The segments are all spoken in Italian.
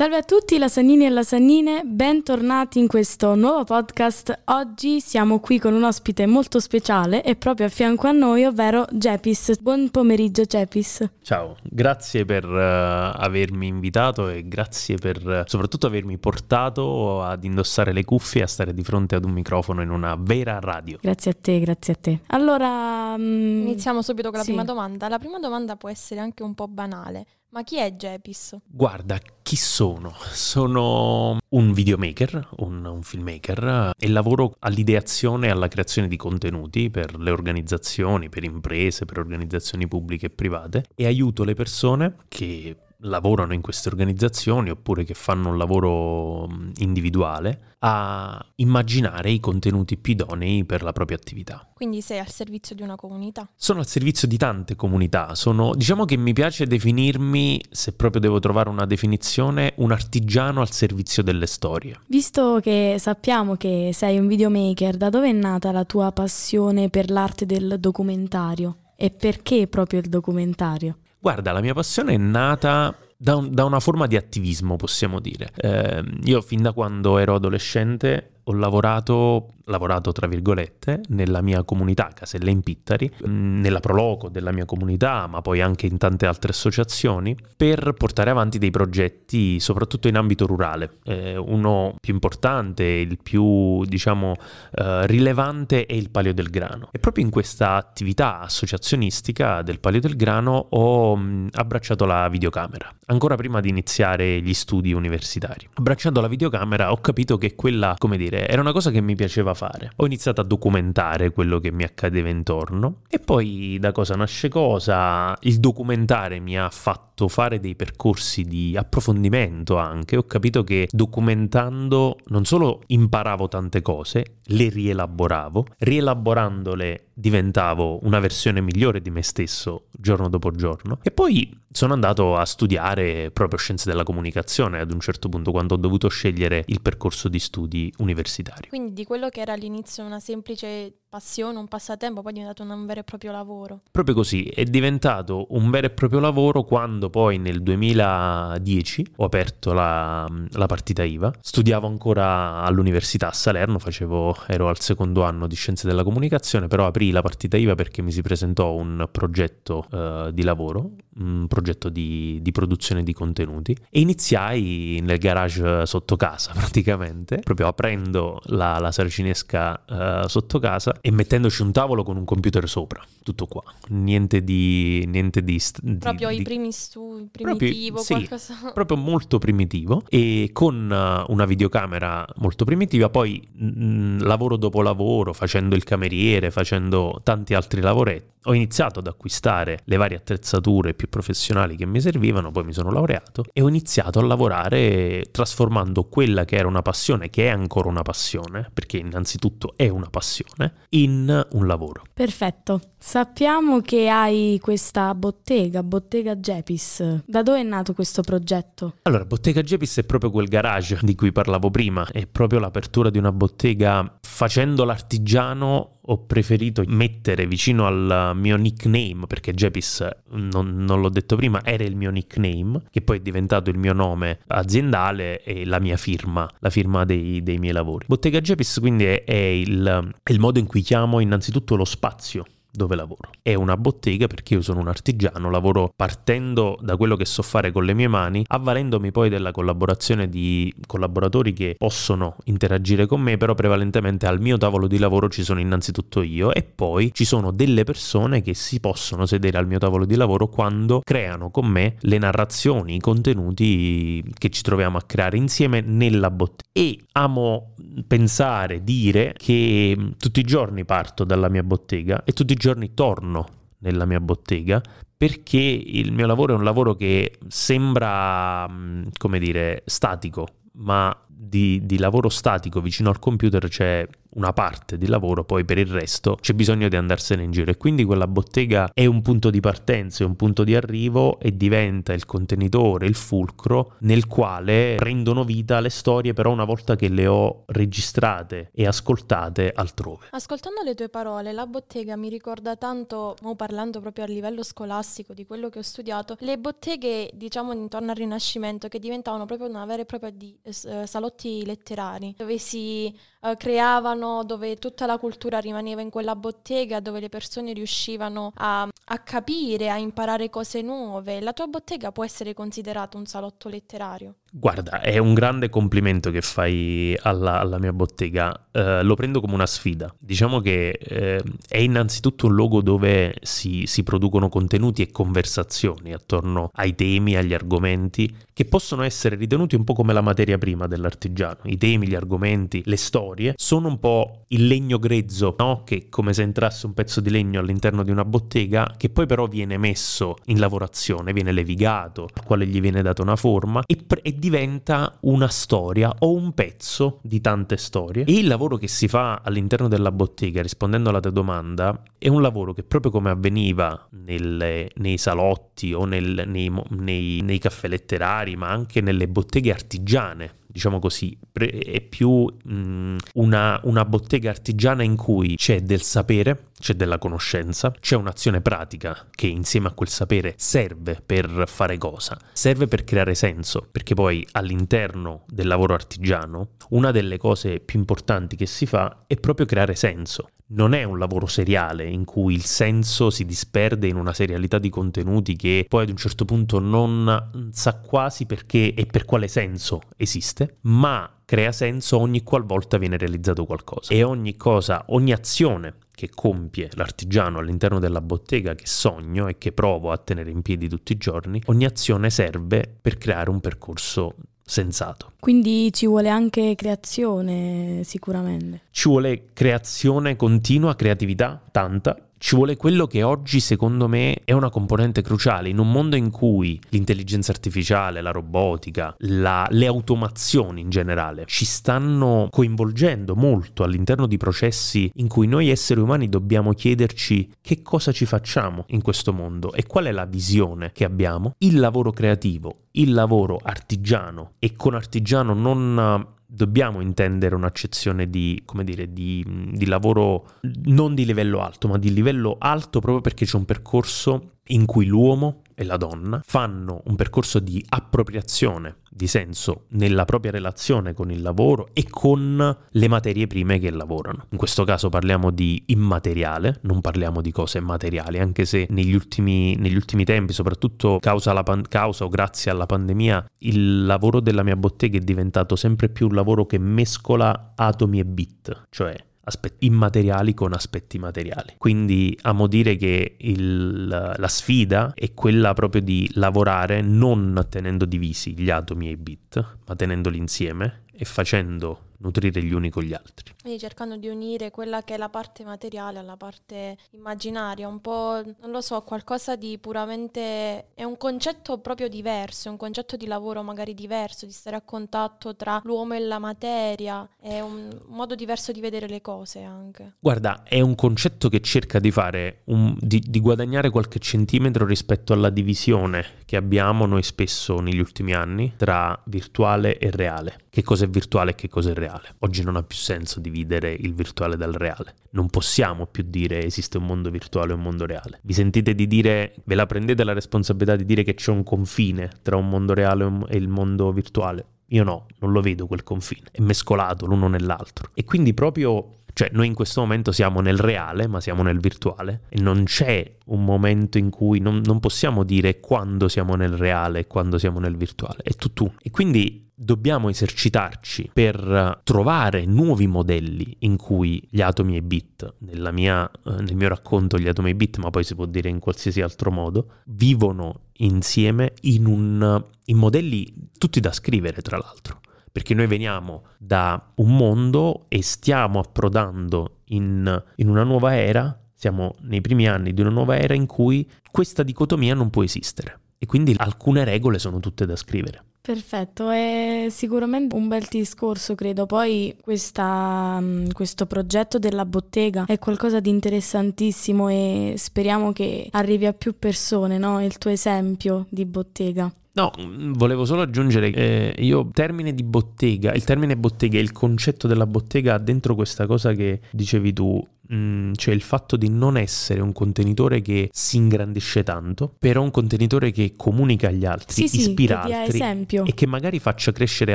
Salve a tutti lasagnini e lasagnine, bentornati in questo nuovo podcast. Oggi siamo qui con un ospite molto speciale e proprio a fianco a noi, ovvero Jepis. Buon pomeriggio Jepis. Ciao, grazie per uh, avermi invitato e grazie per uh, soprattutto avermi portato ad indossare le cuffie e a stare di fronte ad un microfono in una vera radio. Grazie a te, grazie a te. Allora... Um... Iniziamo subito con la sì. prima domanda. La prima domanda può essere anche un po' banale. Ma chi è Jepis? Guarda, chi sono? Sono un videomaker, un, un, filmmaker e lavoro all'ideazione e alla creazione di contenuti per le organizzazioni, per imprese, per organizzazioni pubbliche e private e aiuto le persone che lavorano in queste organizzazioni oppure che fanno un lavoro individuale a immaginare i contenuti più idonei per la propria attività. Quindi sei al servizio di una comunità? Sono al servizio di tante comunità, sono, diciamo che mi piace definirmi, se proprio devo trovare una definizione, un artigiano al servizio delle storie. Visto che sappiamo che sei un videomaker, da dove è nata la tua passione per l'arte del documentario? E perché proprio il documentario? Guarda, la mia passione è nata da, un, da una forma di attivismo, possiamo dire. Eh, io fin da quando ero adolescente ho lavorato lavorato tra virgolette nella mia comunità Caselle in Pittari, mm, nella Proloco della mia comunità, ma poi anche in tante altre associazioni, per portare avanti dei progetti soprattutto in ambito rurale. Eh, uno più importante, il più diciamo eh, rilevante è il Palio del Grano. E proprio in questa attività associazionistica del Palio del Grano ho mh, mm, abbracciato la videocamera, ancora prima di iniziare gli studi universitari. Abbracciando la videocamera ho capito che quella, come dire, era una cosa che mi piaceva fare. Ho iniziato a documentare quello che mi accadeva intorno e poi da cosa nasce cosa, il documentare mi ha fatto fare dei percorsi di approfondimento anche. Ho capito che documentando non solo imparavo tante cose, le rielaboravo, rielaborandole diventavo una versione migliore di me stesso giorno dopo giorno e poi sono andato a studiare proprio scienze della comunicazione ad un certo punto quando ho dovuto scegliere il percorso di studi universitari. Quindi di quello che era all'inizio una semplice passione, un passatempo, poi è diventato un vero e proprio lavoro. Proprio così, è diventato un vero e proprio lavoro quando poi nel 2010 ho aperto la, la partita IVA, studiavo ancora all'università a Salerno, facevo, ero al secondo anno di scienze della comunicazione, però aprì la partita IVA perché mi si presentò un progetto uh, di lavoro, un progetto di, di produzione di contenuti e iniziai nel garage sotto casa praticamente, proprio aprendo la, la saracinesca uh, sotto casa e mettendoci un tavolo con un computer sopra, tutto qua, niente di... Niente di, di proprio di, i primi studi, primitivo, proprio, qualcosa... Sì, proprio molto primitivo. E con uh, una videocamera molto primitiva, poi mh, mm, lavoro dopo lavoro, facendo il cameriere, facendo tanti altri lavoretti, ho iniziato ad acquistare le varie attrezzature più professionali che mi servivano, poi mi sono laureato e ho iniziato a lavorare trasformando quella che era una passione, che è ancora una passione, perché innanzitutto è una passione, in un lavoro. Perfetto. Sappiamo che hai questa bottega, Bottega Jepis. Da dove è nato questo progetto? Allora, Bottega Jepis è proprio quel garage di cui parlavo prima, è proprio l'apertura di una bottega facendo l'artigiano ho preferito mettere vicino al mio nickname, perché Jepis, non, non, l'ho detto prima, era il mio nickname, che poi è diventato il mio nome aziendale e la mia firma, la firma dei, dei miei lavori. Bottega Jepis quindi è, è, il, è il modo in cui chiamo innanzitutto lo spazio dove lavoro. È una bottega perché io sono un artigiano, lavoro partendo da quello che so fare con le mie mani, avvalendomi poi della collaborazione di collaboratori che possono interagire con me, però prevalentemente al mio tavolo di lavoro ci sono innanzitutto io e poi ci sono delle persone che si possono sedere al mio tavolo di lavoro quando creano con me le narrazioni, i contenuti che ci troviamo a creare insieme nella bottega. E amo pensare, dire che tutti i giorni parto dalla mia bottega e tutti i giorni torno nella mia bottega perché il mio lavoro è un lavoro che sembra, mm, come dire, statico, ma di, di, lavoro statico vicino al computer c'è una parte di lavoro, poi per il resto c'è bisogno di andarsene in giro e quindi quella bottega è un punto di partenza, è un punto di arrivo e diventa il contenitore, il fulcro nel quale prendono vita le storie però una volta che le ho registrate e ascoltate altrove. Ascoltando le tue parole, la bottega mi ricorda tanto, parlando proprio a livello scolastico di quello che ho studiato, le botteghe diciamo intorno al Rinascimento che diventavano proprio una vera e propria di, eh, salotti letterari dove si eh, creavano, dove tutta la cultura rimaneva in quella bottega, dove le persone riuscivano a, a capire, a imparare cose nuove. La tua bottega può essere considerata un salotto letterario? Guarda, è un grande complimento che fai alla, alla mia bottega, uh, lo prendo come una sfida. Diciamo che uh, è innanzitutto un luogo dove si, si, producono contenuti e conversazioni attorno ai temi, agli argomenti, che possono essere ritenuti un po' come la materia prima dell'artigiano. I temi, gli argomenti, le storie sono un po' il legno grezzo, no? che come se entrasse un pezzo di legno all'interno di una bottega, che poi però viene messo in lavorazione, viene levigato, al quale gli viene data una forma e, pre- e diventa una storia o un pezzo di tante storie. E il lavoro che si fa all'interno della bottega, rispondendo alla tua domanda, è un lavoro che proprio come avveniva nelle, nei salotti o nel, nei, nei, nei caffè letterari, ma anche nelle botteghe artigiane, diciamo così, è più mh, una, una, bottega artigiana in cui c'è del sapere, c'è della conoscenza, c'è un'azione pratica che insieme a quel sapere serve per fare cosa? Serve per creare senso, perché poi all'interno del lavoro artigiano una delle cose più importanti che si fa è proprio creare senso non è un lavoro seriale in cui il senso si disperde in una serialità di contenuti che poi ad un certo punto non sa quasi perché e per quale senso esiste, ma crea senso ogni qualvolta viene realizzato qualcosa. E ogni cosa, ogni azione che compie l'artigiano all'interno della bottega che sogno e che provo a tenere in piedi tutti i giorni, ogni azione serve per creare un percorso sensato. Quindi ci vuole anche creazione sicuramente. Ci vuole creazione continua, creatività, tanta, ci vuole quello che oggi secondo me è una componente cruciale in un mondo in cui l'intelligenza artificiale, la robotica, la, le automazioni in generale ci stanno coinvolgendo molto all'interno di processi in cui noi esseri umani dobbiamo chiederci che cosa ci facciamo in questo mondo e qual è la visione che abbiamo. Il lavoro creativo, il lavoro artigiano e con artigiano non dobbiamo intendere un'accezione di, dire, di, di, lavoro non di livello alto, ma di livello alto proprio perché c'è un percorso in cui l'uomo e la donna fanno un percorso di appropriazione di senso nella propria relazione con il lavoro e con le materie prime che lavorano. In questo caso parliamo di immateriale, non parliamo di cose materiali, anche se negli ultimi, negli ultimi tempi, soprattutto causa, pan- causa o grazie alla pandemia, il lavoro della mia bottega è diventato sempre più un lavoro che mescola atomi e bit, cioè aspetti immateriali con aspetti materiali. Quindi amo dire che il, la sfida è quella proprio di lavorare non tenendo divisi gli atomi e i bit, ma tenendoli insieme e facendo nutrire gli uni con gli altri. Quindi cercando di unire quella che è la parte materiale alla parte immaginaria, un po', non lo so, qualcosa di puramente... è un concetto proprio diverso, è un concetto di lavoro magari diverso, di stare a contatto tra l'uomo e la materia, è un modo diverso di vedere le cose anche. Guarda, è un concetto che cerca di fare, un, di, di guadagnare qualche centimetro rispetto alla divisione che abbiamo noi spesso negli ultimi anni tra virtuale e reale. Che cosa è virtuale e che cosa è reale? Oggi non ha più senso dividere il virtuale dal reale. Non possiamo più dire esiste un mondo virtuale e un mondo reale. Vi sentite di dire, ve la prendete la responsabilità di dire che c'è un confine tra un mondo reale e il mondo virtuale? Io no, non lo vedo quel confine. È mescolato l'uno nell'altro. E quindi proprio cioè, noi in questo momento siamo nel reale, ma siamo nel virtuale e non c'è un momento in cui non, non possiamo dire quando siamo nel reale e quando siamo nel virtuale. È tutto. E quindi dobbiamo esercitarci per trovare nuovi modelli in cui gli atomi e bit, mia, eh, nel mio racconto gli atomi e bit, ma poi si può dire in qualsiasi altro modo, vivono insieme in, un, in modelli tutti da scrivere, tra l'altro. Perché noi veniamo da un mondo e stiamo approdando in, in una nuova era, siamo nei primi anni di una nuova era in cui questa dicotomia non può esistere. E quindi alcune regole sono tutte da scrivere Perfetto, è sicuramente un bel discorso, credo. Poi questa, mm, questo progetto della bottega è qualcosa di interessantissimo e speriamo che arrivi a più persone, no? Il tuo esempio di bottega. No, mm, volevo solo aggiungere che eh, io termine di bottega, il termine bottega il concetto della bottega ha dentro questa cosa che dicevi tu, Mm, cioè il fatto di non essere un contenitore che si ingrandisce tanto, però un contenitore che comunica agli altri, sì, ispira sì, altri esempio. e che magari faccia crescere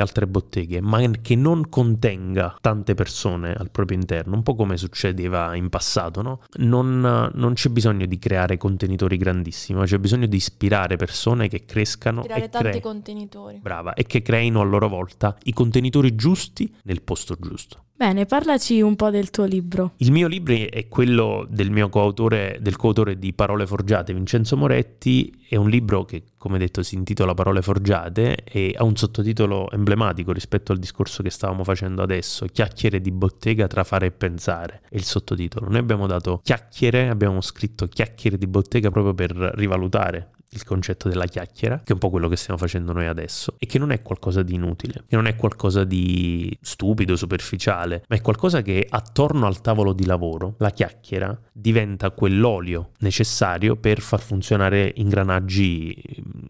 altre botteghe, ma che non contenga tante persone al proprio interno, un po' come succedeva in passato, no? Non, non c'è bisogno di creare contenitori grandissimi, ma c'è bisogno di ispirare persone che crescano Creare e tanti cre- contenitori. Brava, e che creino a loro volta i contenitori giusti nel posto giusto. Bene, parlaci un po' del tuo libro. Il mio libro è quello del mio coautore, del coautore di Parole Forgiate, Vincenzo Moretti. È un libro che, come detto, si intitola Parole Forgiate e ha un sottotitolo emblematico rispetto al discorso che stavamo facendo adesso, Chiacchiere di bottega tra fare e pensare. È il sottotitolo. Noi abbiamo dato chiacchiere, abbiamo scritto chiacchiere di bottega proprio per rivalutare il concetto della chiacchiera, che è un po' quello che stiamo facendo noi adesso, e che non è qualcosa di inutile, che non è qualcosa di stupido, superficiale, ma è qualcosa che attorno al tavolo di lavoro, la chiacchiera, diventa quell'olio necessario per far funzionare ingranaggi,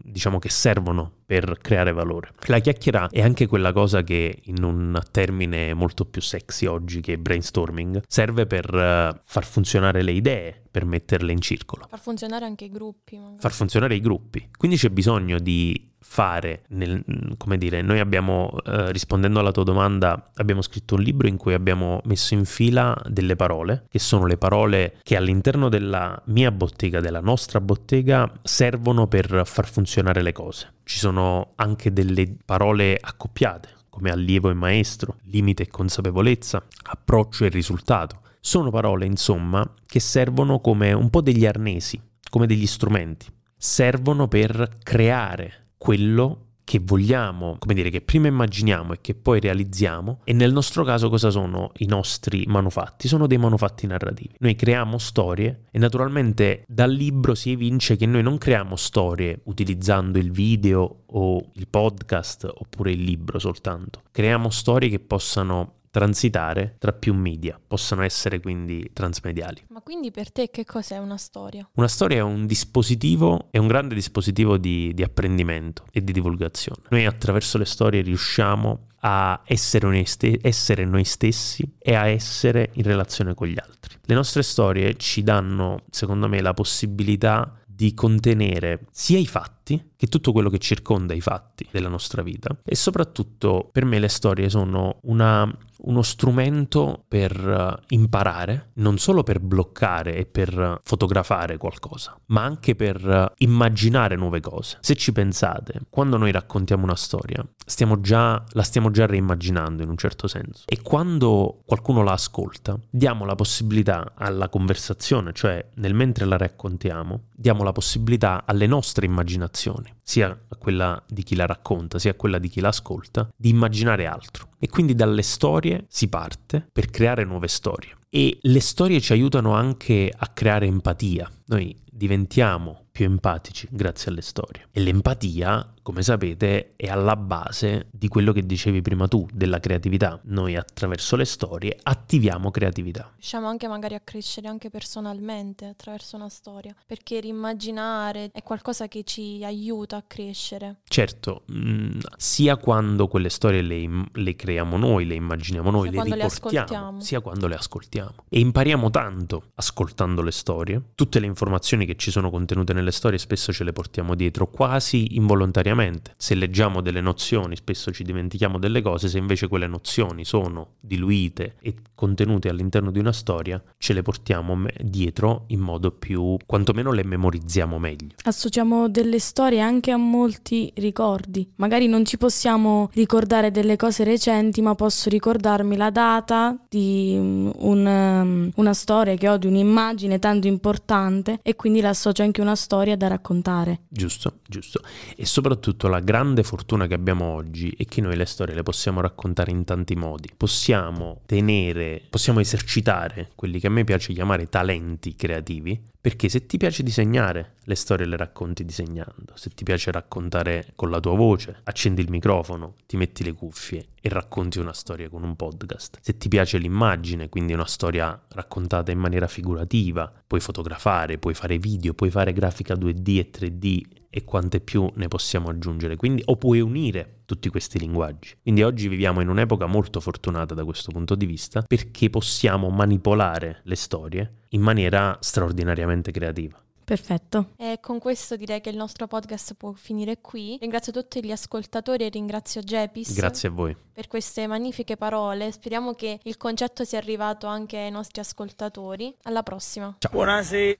diciamo, che servono per creare valore. La chiacchiera è anche quella cosa che, in un termine molto più sexy oggi che brainstorming, serve per uh, far funzionare le idee, per metterle in circolo. Far funzionare anche i gruppi. Magari. Far funzionare i gruppi. Quindi c'è bisogno di fare, nel, come dire, noi abbiamo, eh, rispondendo alla tua domanda, abbiamo scritto un libro in cui abbiamo messo in fila delle parole, che sono le parole che all'interno della mia bottega, della nostra bottega, servono per far funzionare le cose. Ci sono anche delle parole accoppiate, come allievo e maestro, limite e consapevolezza, approccio e risultato. Sono parole, insomma, che servono come un po' degli arnesi, come degli strumenti. Servono per creare quello che vogliamo, come dire, che prima immaginiamo e che poi realizziamo, e nel nostro caso cosa sono i nostri manufatti? Sono dei manufatti narrativi. Noi creiamo storie e naturalmente dal libro si evince che noi non creiamo storie utilizzando il video o il podcast oppure il libro soltanto. Creiamo storie che possano transitare tra più media, possono essere quindi transmediali. Ma quindi per te che cos'è una storia? Una storia è un dispositivo, è un grande dispositivo di, di apprendimento e di divulgazione. Noi attraverso le storie riusciamo a essere ste- essere noi, stessi e a essere in relazione con gli altri. Le nostre storie ci danno, secondo me, la possibilità di contenere sia i fatti che tutto quello che circonda i fatti della nostra vita e soprattutto per me le storie sono una uno strumento per uh, imparare, non solo per bloccare e per fotografare qualcosa, ma anche per uh, immaginare nuove cose. Se ci pensate, quando noi raccontiamo una storia, stiamo già, la stiamo già reimmaginando in un certo senso. E quando qualcuno la ascolta, diamo la possibilità alla conversazione, cioè nel mentre la raccontiamo, diamo la possibilità alle nostre immaginazioni, sia a quella di chi la racconta, sia quella di chi la ascolta, di immaginare altro. E quindi dalle storie si parte per creare nuove storie. E le storie ci aiutano anche a creare empatia. Noi diventiamo più empatici grazie alle storie. E l'empatia, come sapete, è alla base di quello che dicevi prima tu, della creatività. Noi attraverso le storie attiviamo creatività. Riusciamo anche magari a crescere anche personalmente attraverso una storia, perché rimmaginare è qualcosa che ci aiuta a crescere. Certo, mh, mm, sia quando quelle storie le, le, creiamo noi, le immaginiamo noi, sia le riportiamo, le sia quando le ascoltiamo. E impariamo tanto ascoltando le storie. Tutte le informazioni che ci sono contenute nelle storie spesso ce le portiamo dietro quasi involontariamente. Se leggiamo delle nozioni spesso ci dimentichiamo delle cose, se invece quelle nozioni sono diluite e contenute all'interno di una storia, ce le portiamo dietro in modo più, quantomeno le memorizziamo meglio. Associamo delle storie anche a molti ricordi. Magari non ci possiamo ricordare delle cose recenti, ma posso ricordarmi la data di mm, un, um, una storia che ho, di un'immagine tanto importante e quindi la associo anche una storia da raccontare. Giusto, giusto. E soprattutto la grande fortuna che abbiamo oggi è che noi le storie le possiamo raccontare in tanti modi. Possiamo tenere, possiamo esercitare quelli che a me piace chiamare talenti creativi Perché se ti piace disegnare, le storie le racconti disegnando. Se ti piace raccontare con la tua voce, accendi il microfono, ti metti le cuffie e racconti una storia con un podcast. Se ti piace l'immagine, quindi una storia raccontata in maniera figurativa, puoi fotografare, puoi fare video, puoi fare grafica 2D e 3D e quante più ne possiamo aggiungere. Quindi, o puoi unire tutti questi linguaggi. Quindi oggi viviamo in un'epoca molto fortunata da questo punto di vista perché possiamo manipolare le storie in maniera straordinariamente creativa. Perfetto. E con questo direi che il nostro podcast può finire qui. Ringrazio tutti gli ascoltatori e ringrazio Jepis. Grazie a voi. Per queste magnifiche parole. Speriamo che il concetto sia arrivato anche ai nostri ascoltatori. Alla prossima. Ciao. Buonasera.